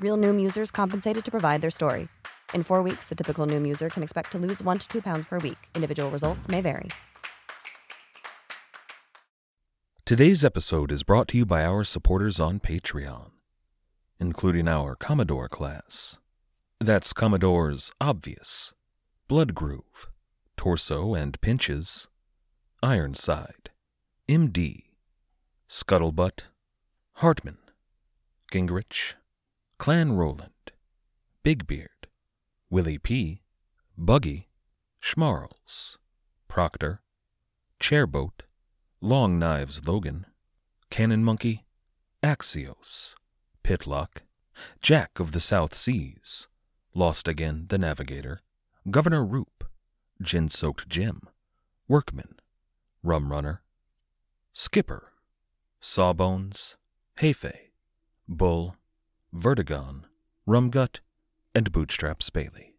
Real Noom users compensated to provide their story. In four weeks, the typical Noom user can expect to lose one to two pounds per week. Individual results may vary. Today's episode is brought to you by our supporters on Patreon, including our Commodore class. That's Commodore's Obvious, Blood Groove, Torso and Pinches, Ironside, MD, Scuttlebutt, Hartman, Gingrich, Clan Roland, Big Beard, Willie P., Buggy, Schmarls, Proctor, Chairboat, Long Knives Logan, Cannon Monkey, Axios, Pitlock, Jack of the South Seas, Lost Again the Navigator, Governor Roop, Gin Soaked Jim, Workman, Rum Runner, Skipper, Sawbones, Hefe, Bull, Vertigon, Rumgut, and Bootstraps Bailey.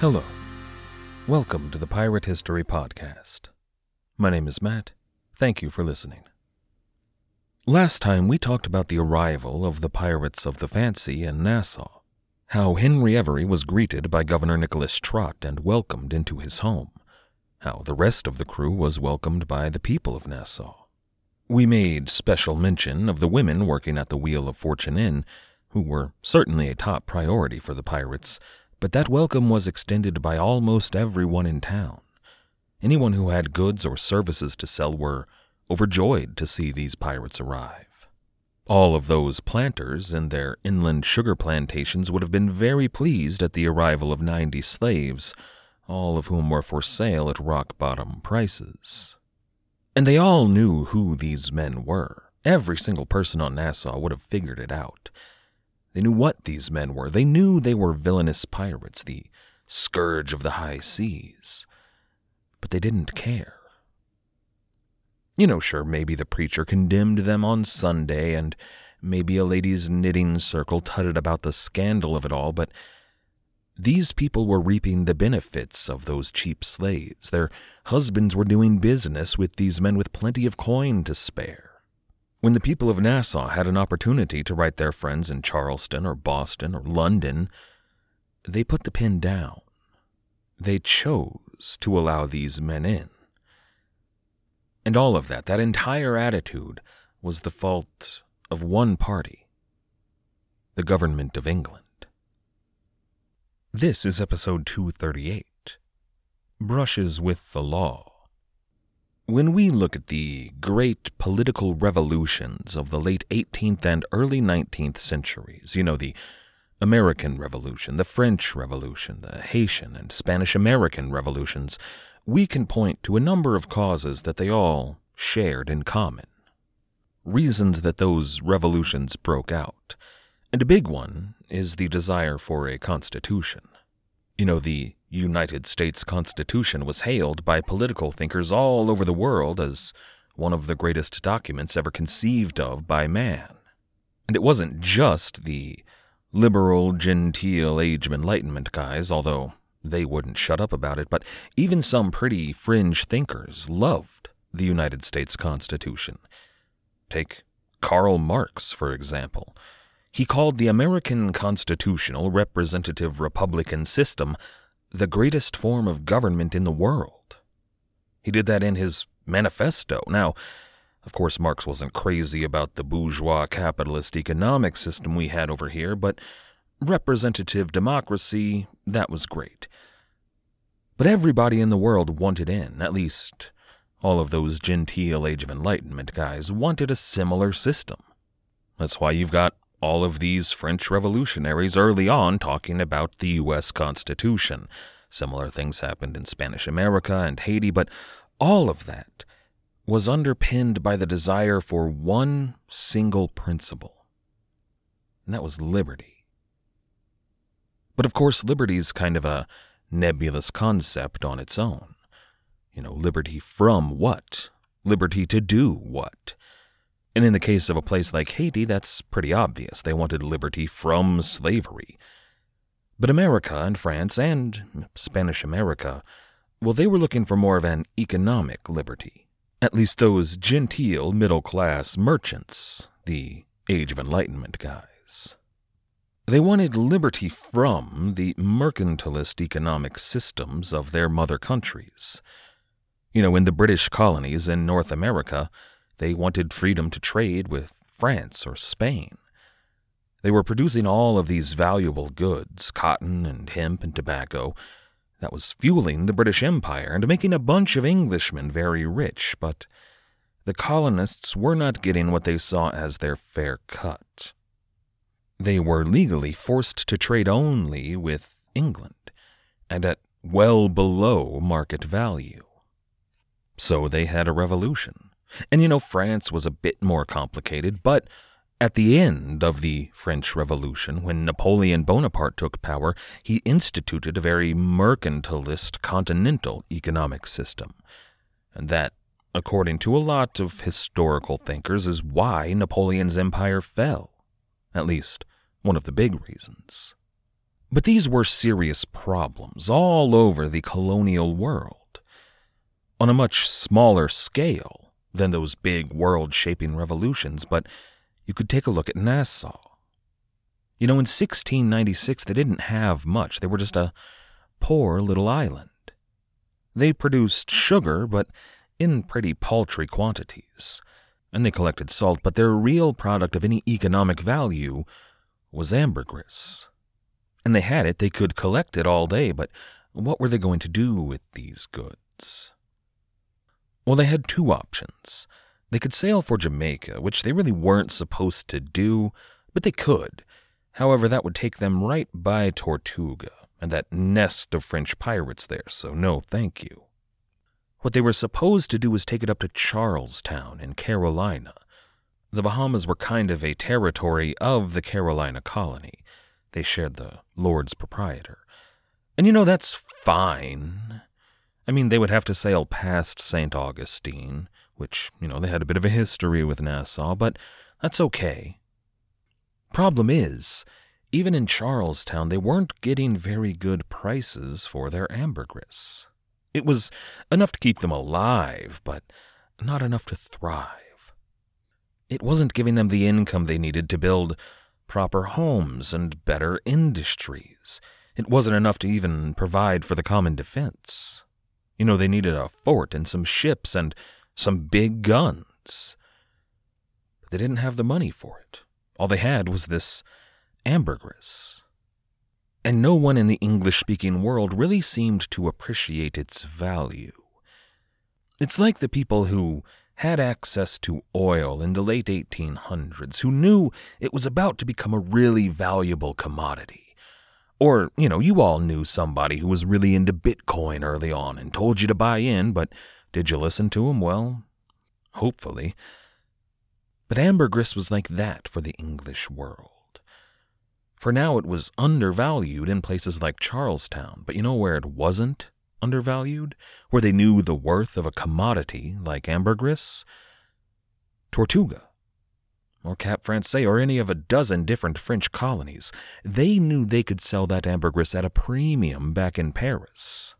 Hello. Welcome to the Pirate History Podcast. My name is Matt. Thank you for listening. Last time we talked about the arrival of the Pirates of the Fancy in Nassau, how Henry Every was greeted by Governor Nicholas Trott and welcomed into his home, how the rest of the crew was welcomed by the people of Nassau. We made special mention of the women working at the Wheel of Fortune Inn, who were certainly a top priority for the pirates but that welcome was extended by almost everyone in town. Anyone who had goods or services to sell were overjoyed to see these pirates arrive. All of those planters in their inland sugar plantations would have been very pleased at the arrival of ninety slaves, all of whom were for sale at rock bottom prices. And they all knew who these men were. Every single person on Nassau would have figured it out. They knew what these men were. They knew they were villainous pirates, the scourge of the high seas. But they didn't care. You know, sure, maybe the preacher condemned them on Sunday, and maybe a ladies' knitting circle tutted about the scandal of it all, but these people were reaping the benefits of those cheap slaves. Their husbands were doing business with these men with plenty of coin to spare. When the people of Nassau had an opportunity to write their friends in Charleston or Boston or London, they put the pen down. They chose to allow these men in. And all of that, that entire attitude, was the fault of one party the government of England. This is episode 238 Brushes with the Law. When we look at the great political revolutions of the late 18th and early 19th centuries, you know, the American Revolution, the French Revolution, the Haitian and Spanish American revolutions, we can point to a number of causes that they all shared in common. Reasons that those revolutions broke out. And a big one is the desire for a constitution. You know, the United States Constitution was hailed by political thinkers all over the world as one of the greatest documents ever conceived of by man. And it wasn't just the liberal, genteel Age of Enlightenment guys, although they wouldn't shut up about it, but even some pretty fringe thinkers loved the United States Constitution. Take Karl Marx, for example. He called the American constitutional representative republican system the greatest form of government in the world. He did that in his manifesto. Now, of course, Marx wasn't crazy about the bourgeois capitalist economic system we had over here, but representative democracy, that was great. But everybody in the world wanted in, at least all of those genteel Age of Enlightenment guys wanted a similar system. That's why you've got all of these French revolutionaries early on talking about the U.S. Constitution. Similar things happened in Spanish America and Haiti, but all of that was underpinned by the desire for one single principle, and that was liberty. But of course, liberty's kind of a nebulous concept on its own. You know, liberty from what? Liberty to do what? And in the case of a place like Haiti, that's pretty obvious. They wanted liberty from slavery. But America and France and Spanish America, well, they were looking for more of an economic liberty. At least those genteel middle class merchants, the Age of Enlightenment guys. They wanted liberty from the mercantilist economic systems of their mother countries. You know, in the British colonies in North America, they wanted freedom to trade with France or Spain. They were producing all of these valuable goods, cotton and hemp and tobacco, that was fueling the British Empire and making a bunch of Englishmen very rich, but the colonists were not getting what they saw as their fair cut. They were legally forced to trade only with England, and at well below market value. So they had a revolution. And you know, France was a bit more complicated, but at the end of the French Revolution, when Napoleon Bonaparte took power, he instituted a very mercantilist continental economic system. And that, according to a lot of historical thinkers, is why Napoleon's empire fell. At least, one of the big reasons. But these were serious problems all over the colonial world. On a much smaller scale, than those big world shaping revolutions, but you could take a look at Nassau. You know, in 1696, they didn't have much. They were just a poor little island. They produced sugar, but in pretty paltry quantities. And they collected salt, but their real product of any economic value was ambergris. And they had it, they could collect it all day, but what were they going to do with these goods? Well, they had two options. They could sail for Jamaica, which they really weren't supposed to do, but they could. However, that would take them right by Tortuga and that nest of French pirates there, so no thank you. What they were supposed to do was take it up to Charlestown in Carolina. The Bahamas were kind of a territory of the Carolina colony. They shared the Lord's proprietor. And you know, that's fine. I mean, they would have to sail past St. Augustine, which, you know, they had a bit of a history with Nassau, but that's okay. Problem is, even in Charlestown, they weren't getting very good prices for their ambergris. It was enough to keep them alive, but not enough to thrive. It wasn't giving them the income they needed to build proper homes and better industries. It wasn't enough to even provide for the common defense. You know, they needed a fort and some ships and some big guns. But they didn't have the money for it. All they had was this ambergris. And no one in the English speaking world really seemed to appreciate its value. It's like the people who had access to oil in the late 1800s, who knew it was about to become a really valuable commodity. Or, you know, you all knew somebody who was really into Bitcoin early on and told you to buy in, but did you listen to him? Well, hopefully. But ambergris was like that for the English world. For now it was undervalued in places like Charlestown, but you know where it wasn't undervalued? Where they knew the worth of a commodity like ambergris? Tortuga or Cap Francais, or any of a dozen different French colonies. They knew they could sell that ambergris at a premium back in Paris.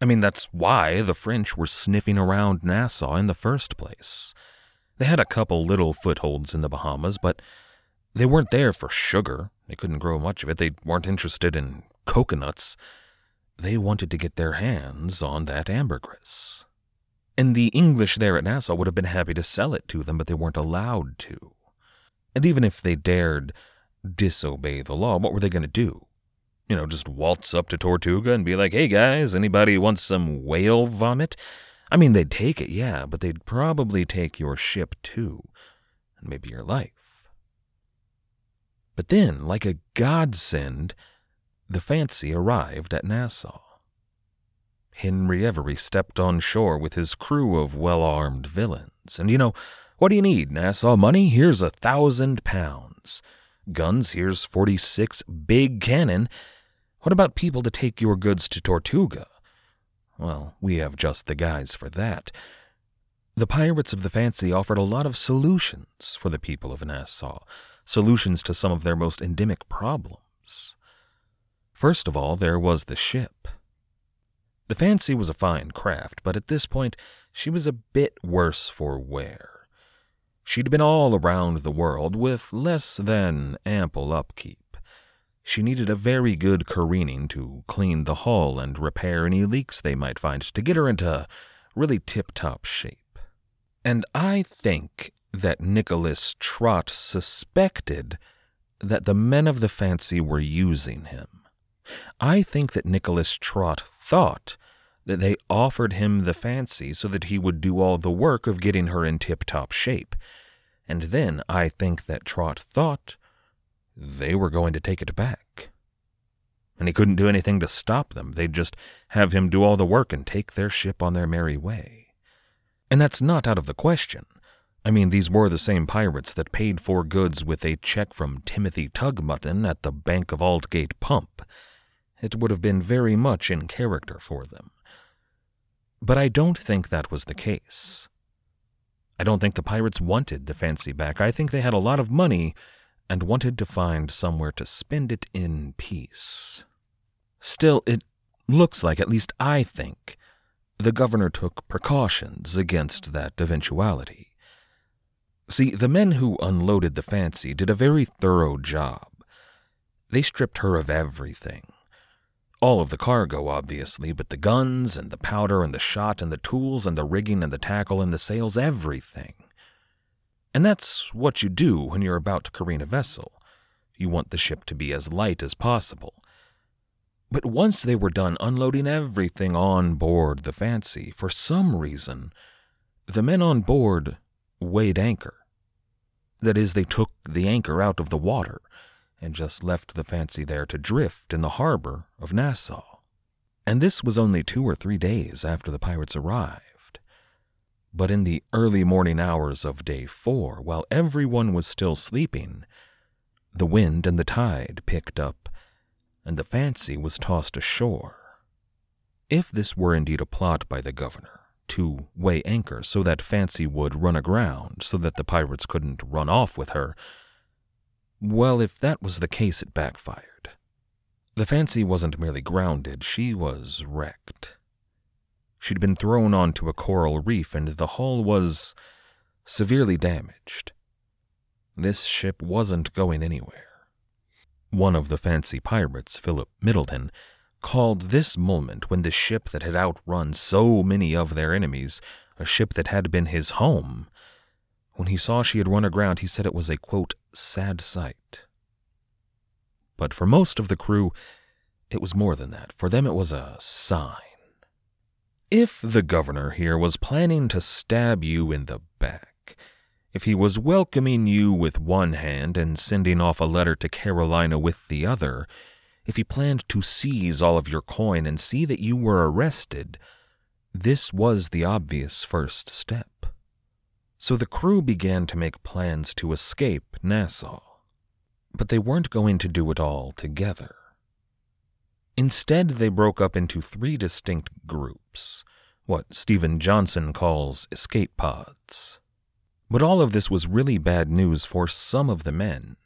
I mean, that's why the French were sniffing around Nassau in the first place. They had a couple little footholds in the Bahamas, but they weren't there for sugar. They couldn't grow much of it. They weren't interested in coconuts. They wanted to get their hands on that ambergris. And the English there at Nassau would have been happy to sell it to them, but they weren't allowed to. And even if they dared disobey the law, what were they going to do? You know, just waltz up to Tortuga and be like, hey guys, anybody wants some whale vomit? I mean, they'd take it, yeah, but they'd probably take your ship too, and maybe your life. But then, like a godsend, the fancy arrived at Nassau. Henry Every stepped on shore with his crew of well armed villains. And you know, what do you need, Nassau? Money? Here's a thousand pounds. Guns? Here's 46 big cannon. What about people to take your goods to Tortuga? Well, we have just the guys for that. The pirates of the fancy offered a lot of solutions for the people of Nassau, solutions to some of their most endemic problems. First of all, there was the ship. The fancy was a fine craft, but at this point she was a bit worse for wear. She'd been all around the world with less than ample upkeep. She needed a very good careening to clean the hull and repair any leaks they might find to get her into really tip top shape. And I think that Nicholas Trott suspected that the men of the fancy were using him. I think that Nicholas Trott thought that they offered him the fancy so that he would do all the work of getting her in tip top shape. And then I think that Trott thought they were going to take it back. And he couldn't do anything to stop them. They'd just have him do all the work and take their ship on their merry way. And that's not out of the question. I mean, these were the same pirates that paid for goods with a check from Timothy Tugmutton at the Bank of Aldgate Pump. It would have been very much in character for them. But I don't think that was the case. I don't think the pirates wanted the fancy back. I think they had a lot of money and wanted to find somewhere to spend it in peace. Still, it looks like, at least I think, the governor took precautions against that eventuality. See, the men who unloaded the fancy did a very thorough job. They stripped her of everything all of the cargo, obviously, but the guns and the powder and the shot and the tools and the rigging and the tackle and the sails, everything. And that's what you do when you're about to careen a vessel. You want the ship to be as light as possible. But once they were done unloading everything on board the Fancy, for some reason, the men on board weighed anchor. That is, they took the anchor out of the water and just left the fancy there to drift in the harbor of Nassau. And this was only two or three days after the pirates arrived. But in the early morning hours of day four, while everyone was still sleeping, the wind and the tide picked up, and the fancy was tossed ashore. If this were indeed a plot by the governor, to weigh anchor so that Fancy would run aground so that the pirates couldn't run off with her, well, if that was the case, it backfired. The Fancy wasn't merely grounded, she was wrecked. She'd been thrown onto a coral reef, and the hull was severely damaged. This ship wasn't going anywhere. One of the fancy pirates, Philip Middleton, called this moment when the ship that had outrun so many of their enemies, a ship that had been his home, when he saw she had run aground, he said it was a, quote, sad sight. But for most of the crew, it was more than that. For them, it was a sign. If the governor here was planning to stab you in the back, if he was welcoming you with one hand and sending off a letter to Carolina with the other, if he planned to seize all of your coin and see that you were arrested, this was the obvious first step. So the crew began to make plans to escape Nassau. But they weren't going to do it all together. Instead, they broke up into three distinct groups, what Steven Johnson calls escape pods. But all of this was really bad news for some of the men.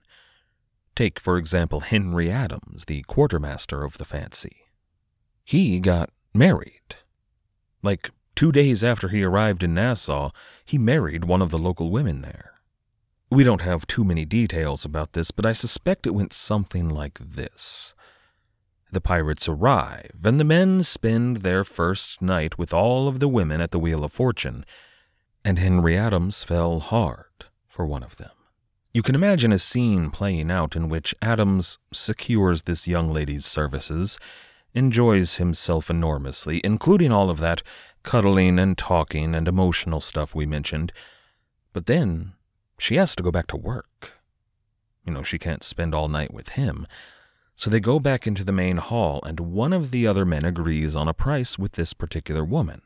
Take, for example, Henry Adams, the quartermaster of the Fancy. He got married Like two days after he arrived in Nassau, he married one of the local women there. We don't have too many details about this, but I suspect it went something like this. The pirates arrive, and the men spend their first night with all of the women at the Wheel of Fortune, and Henry Adams fell hard for one of them. You can imagine a scene playing out in which Adams secures this young lady's services, enjoys himself enormously, including all of that cuddling and talking and emotional stuff we mentioned, but then she has to go back to work. You know, she can't spend all night with him. So they go back into the main hall, and one of the other men agrees on a price with this particular woman.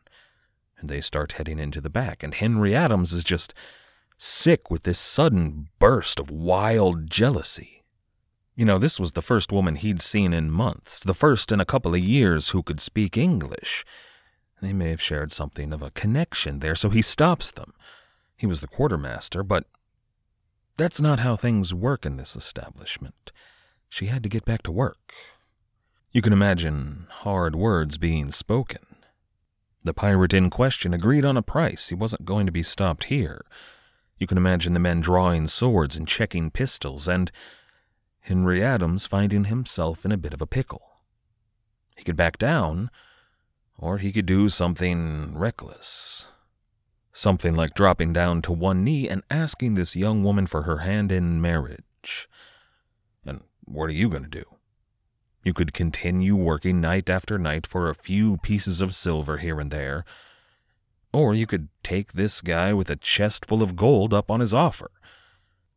And they start heading into the back, and Henry Adams is just sick with this sudden burst of wild jealousy. You know, this was the first woman he'd seen in months, the first in a couple of years who could speak English. They may have shared something of a connection there, so he stops them. He was the quartermaster, but that's not how things work in this establishment. She had to get back to work. You can imagine hard words being spoken. The pirate in question agreed on a price. He wasn't going to be stopped here. You can imagine the men drawing swords and checking pistols, and Henry Adams finding himself in a bit of a pickle. He could back down, or he could do something reckless. Something like dropping down to one knee and asking this young woman for her hand in marriage. And what are you going to do? You could continue working night after night for a few pieces of silver here and there. Or you could take this guy with a chest full of gold up on his offer.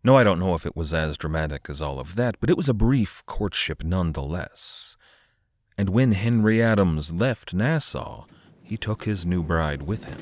No, I don't know if it was as dramatic as all of that, but it was a brief courtship nonetheless. And when Henry Adams left Nassau, he took his new bride with him.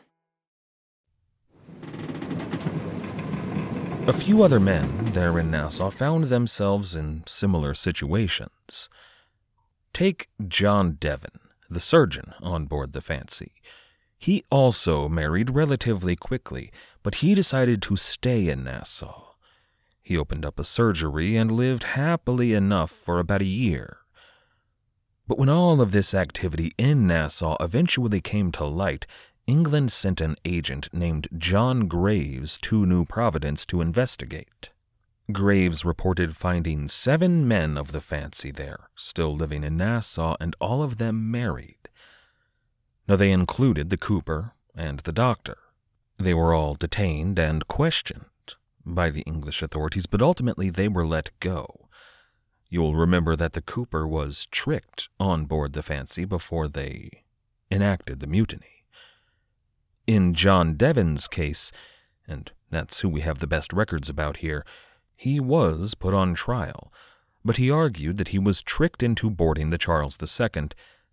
A few other men there in Nassau found themselves in similar situations. Take John Devon, the surgeon on board the Fancy. He also married relatively quickly, but he decided to stay in Nassau. He opened up a surgery and lived happily enough for about a year. But when all of this activity in Nassau eventually came to light, England sent an agent named John Graves to New Providence to investigate. Graves reported finding seven men of the fancy there, still living in Nassau, and all of them married. Now, they included the cooper and the doctor. They were all detained and questioned by the English authorities, but ultimately they were let go. You'll remember that the cooper was tricked on board the Fancy before they enacted the mutiny. In John Devon's case, and that's who we have the best records about here, he was put on trial, but he argued that he was tricked into boarding the Charles II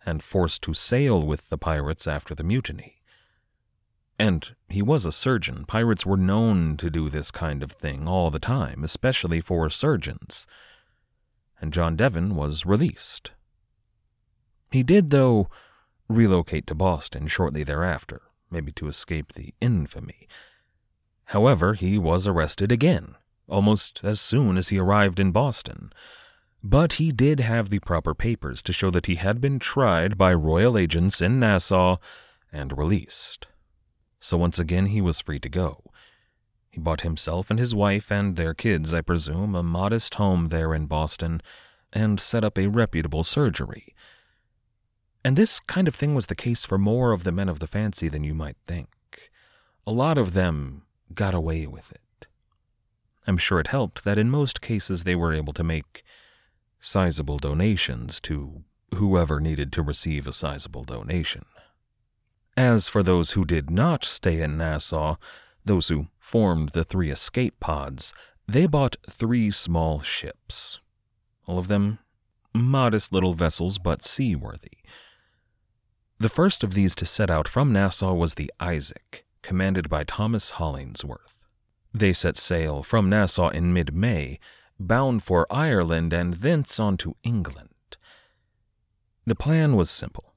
and forced to sail with the pirates after the mutiny. And he was a surgeon. Pirates were known to do this kind of thing all the time, especially for surgeons. and John Devon was released. He did, though, relocate to Boston shortly thereafter, maybe to escape the infamy. However, he was arrested again, almost as soon as he arrived in Boston. But he did have the proper papers to show that he had been tried by royal agents in Nassau and released. So once again he was free to go. He bought himself and his wife and their kids, I presume, a modest home there in Boston and set up a reputable surgery. And this kind of thing was the case for more of the men of the fancy than you might think. A lot of them got away with it. I'm sure it helped that in most cases they were able to make sizable donations to whoever needed to receive a sizable donation. As for those who did not stay in Nassau, those who formed the three escape pods, they bought three small ships. All of them modest little vessels, but seaworthy. The first of these to set out from Nassau was the Isaac, commanded by Thomas Hollingsworth. They set sail from Nassau in mid May, bound for Ireland and thence on to England. The plan was simple.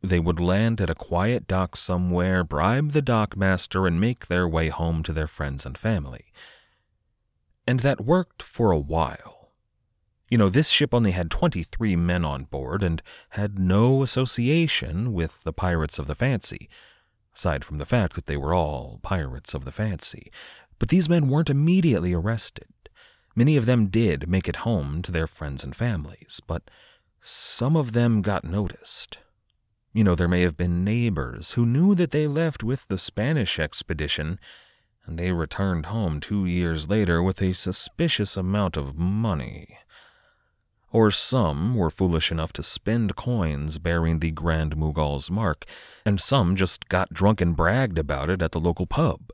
They would land at a quiet dock somewhere, bribe the dockmaster, and make their way home to their friends and family. And that worked for a while. You know, this ship only had 23 men on board and had no association with the pirates of the fancy, aside from the fact that they were all pirates of the fancy. But these men weren't immediately arrested. Many of them did make it home to their friends and families, but some of them got noticed. You know, there may have been neighbors who knew that they left with the Spanish expedition, and they returned home two years later with a suspicious amount of money. Or some were foolish enough to spend coins bearing the Grand Mughal's mark, and some just got drunk and bragged about it at the local pub.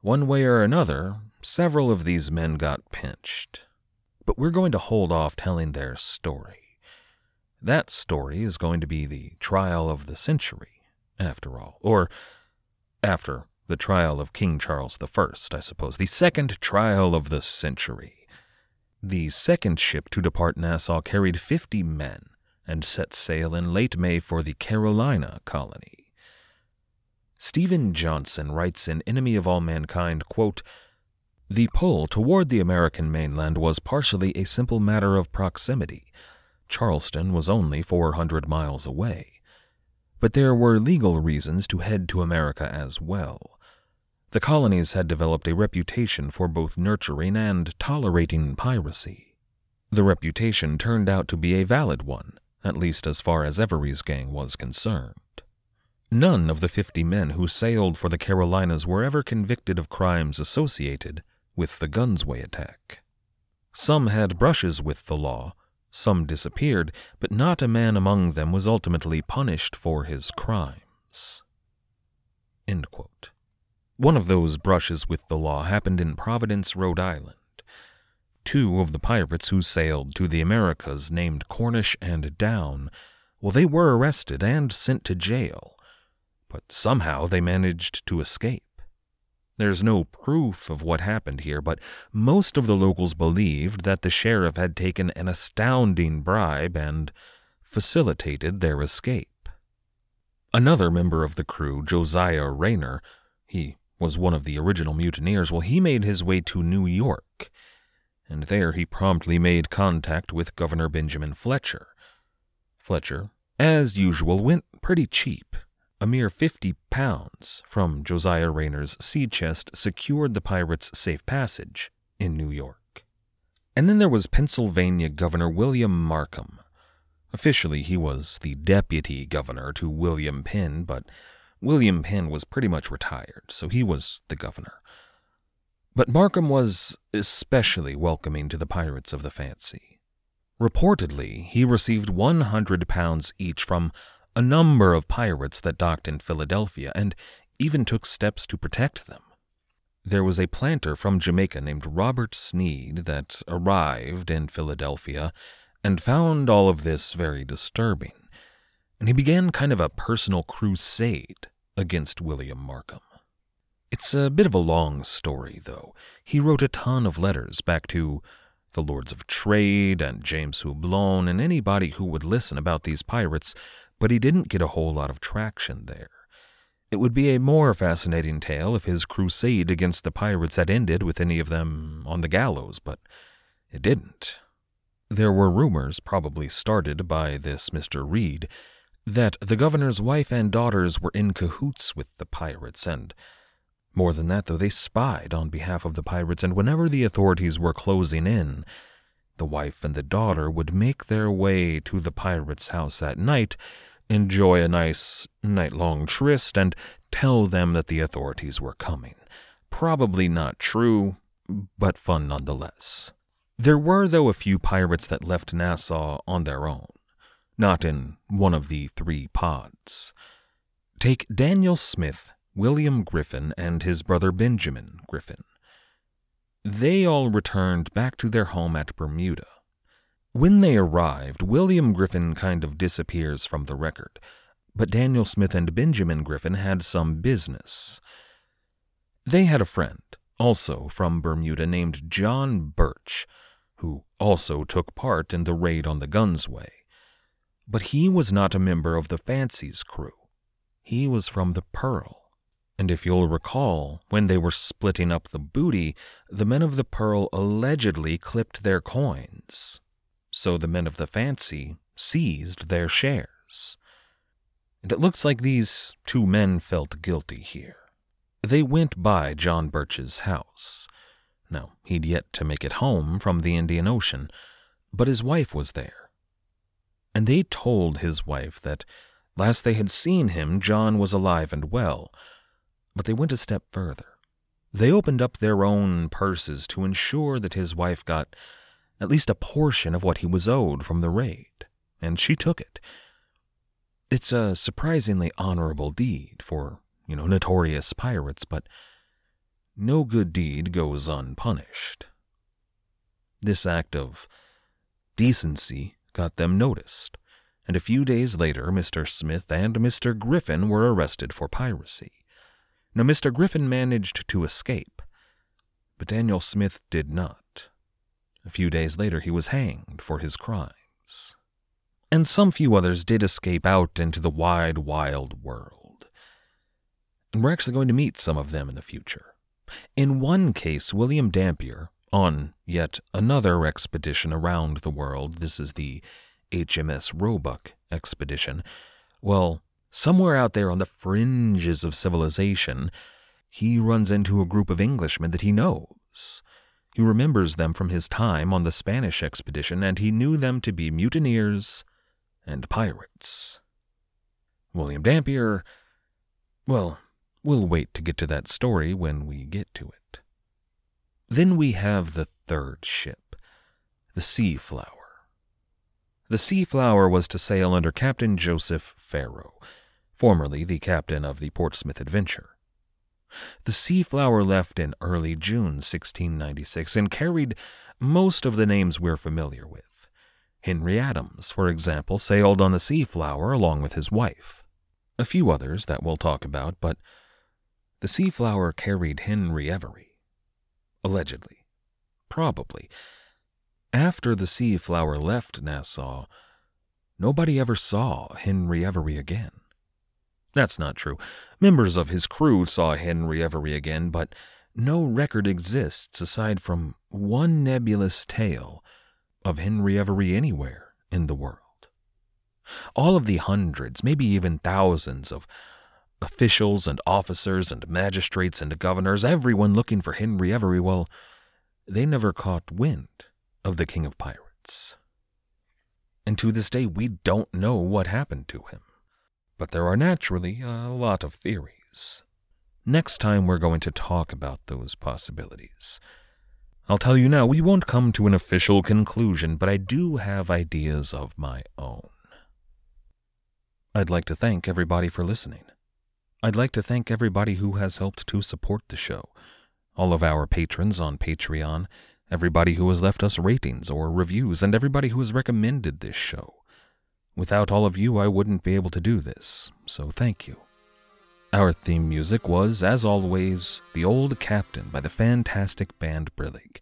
One way or another, several of these men got pinched. But we're going to hold off telling their story. That story is going to be the trial of the century, after all. Or after the trial of King Charles I, I suppose. The second trial of the century. The second ship to depart Nassau carried 50 men and set sail in late May for the Carolina colony. Steven Johnson writes in Enemy of All Mankind, quote, The pull toward the American mainland was partially a simple matter of proximity – Charleston was only 400 miles away. But there were legal reasons to head to America as well. The colonies had developed a reputation for both nurturing and tolerating piracy. The reputation turned out to be a valid one, at least as far as Every's gang was concerned. None of the fifty men who sailed for the Carolinas were ever convicted of crimes associated with the Gunsway attack. Some had brushes with the law, some disappeared, but not a man among them was ultimately punished for his crimes. One of those brushes with the law happened in Providence, Rhode Island. Two of the pirates who sailed to the Americas, named Cornish and Down, well, they were arrested and sent to jail, but somehow they managed to escape. There's no proof of what happened here, but most of the locals believed that the sheriff had taken an astounding bribe and facilitated their escape. Another member of the crew, Josiah Rayner, he was one of the original mutineers, well, he made his way to New York, and there he promptly made contact with Governor Benjamin Fletcher. Fletcher, as usual, went pretty cheap a mere fifty pounds from Josiah Rayner's sea chest secured the pirates safe passage in New York. And then there was Pennsylvania Governor William Markham. Officially, he was the deputy governor to William Penn, but William Penn was pretty much retired, so he was the governor. But Markham was especially welcoming to the pirates of the fancy. Reportedly, he received 100 pounds each from a number of pirates that docked in Philadelphia and even took steps to protect them. There was a planter from Jamaica named Robert Snead that arrived in Philadelphia and found all of this very disturbing, and he began kind of a personal crusade against William Markham. It's a bit of a long story, though. He wrote a ton of letters back to the Lords of Trade and James Houblon and anybody who would listen about these pirates, but he didn't get a whole lot of traction there. It would be a more fascinating tale if his crusade against the pirates had ended with any of them on the gallows, but it didn't. There were rumors, probably started by this Mr. Reed, that the governor's wife and daughters were in cahoots with the pirates, and more than that, though, they spied on behalf of the pirates, and whenever the authorities were closing in, the wife and the daughter would make their way to the pirate's house at night enjoy a nice night long tryst, and tell them that the authorities were coming. Probably not true, but fun nonetheless. There were, though, a few pirates that left Nassau on their own, not in one of the three pods. Take Daniel Smith, William Griffin, and his brother Benjamin Griffin. They all returned back to their home at Bermuda. When they arrived, William Griffin kind of disappears from the record, but Daniel Smith and Benjamin Griffin had some business. They had a friend, also from Bermuda, named John Birch, who also took part in the raid on the Gunsway. But he was not a member of the Fancy's crew. He was from the Pearl. And if you'll recall, when they were splitting up the booty, the men of the Pearl allegedly clipped their coins so the men of the fancy seized their shares. And it looks like these two men felt guilty here. They went by John Birch's house. Now, he'd yet to make it home from the Indian Ocean, but his wife was there. And they told his wife that last they had seen him, John was alive and well. But they went a step further. They opened up their own purses to ensure that his wife got at least a portion of what he was owed from the raid, and she took it. It's a surprisingly honorable deed for, you know, notorious pirates, but no good deed goes unpunished. This act of decency got them noticed, and a few days later Mr. Smith and Mr. Griffin were arrested for piracy. Now, Mr. Griffin managed to escape, but Daniel Smith did not. A few days later, he was hanged for his crimes. And some few others did escape out into the wide, wild world. And we're actually going to meet some of them in the future. In one case, William Dampier, on yet another expedition around the world, this is the HMS Roebuck expedition, well, somewhere out there on the fringes of civilization, he runs into a group of Englishmen that he knows. He remembers them from his time on the Spanish expedition, and he knew them to be mutineers and pirates. William Dampier, well, we'll wait to get to that story when we get to it. Then we have the third ship, the Seaflower. The Seaflower was to sail under Captain Joseph Farrow, formerly the captain of the Portsmouth Adventure. The Seaflower left in early June 1696 and carried most of the names we're familiar with. Henry Adams, for example, sailed on the Seaflower along with his wife. A few others that we'll talk about, but the Seaflower carried Henry Every. Allegedly. Probably. After the Seaflower left Nassau, nobody ever saw Henry Every again. That's not true. Members of his crew saw Henry Every again, but no record exists aside from one nebulous tale of Henry Every anywhere in the world. All of the hundreds, maybe even thousands of officials and officers and magistrates and governors, everyone looking for Henry Every, well, they never caught wind of the King of Pirates. And to this day, we don't know what happened to him but there are naturally a lot of theories. Next time, we're going to talk about those possibilities. I'll tell you now, we won't come to an official conclusion, but I do have ideas of my own. I'd like to thank everybody for listening. I'd like to thank everybody who has helped to support the show. All of our patrons on Patreon, everybody who has left us ratings or reviews, and everybody who has recommended this show. Without all of you, I wouldn't be able to do this, so thank you. Our theme music was, as always, The Old Captain by the fantastic band Brillig.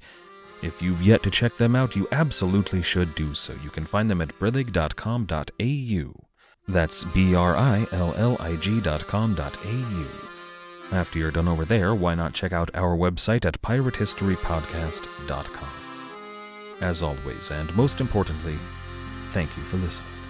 If you've yet to check them out, you absolutely should do so. You can find them at brillig.com.au that's B-R-I-L-L-I-G dot com dot A-U. After you're done over there, why not check out our website at piratehistorypodcast.com. As always, and most importantly, thank you for listening.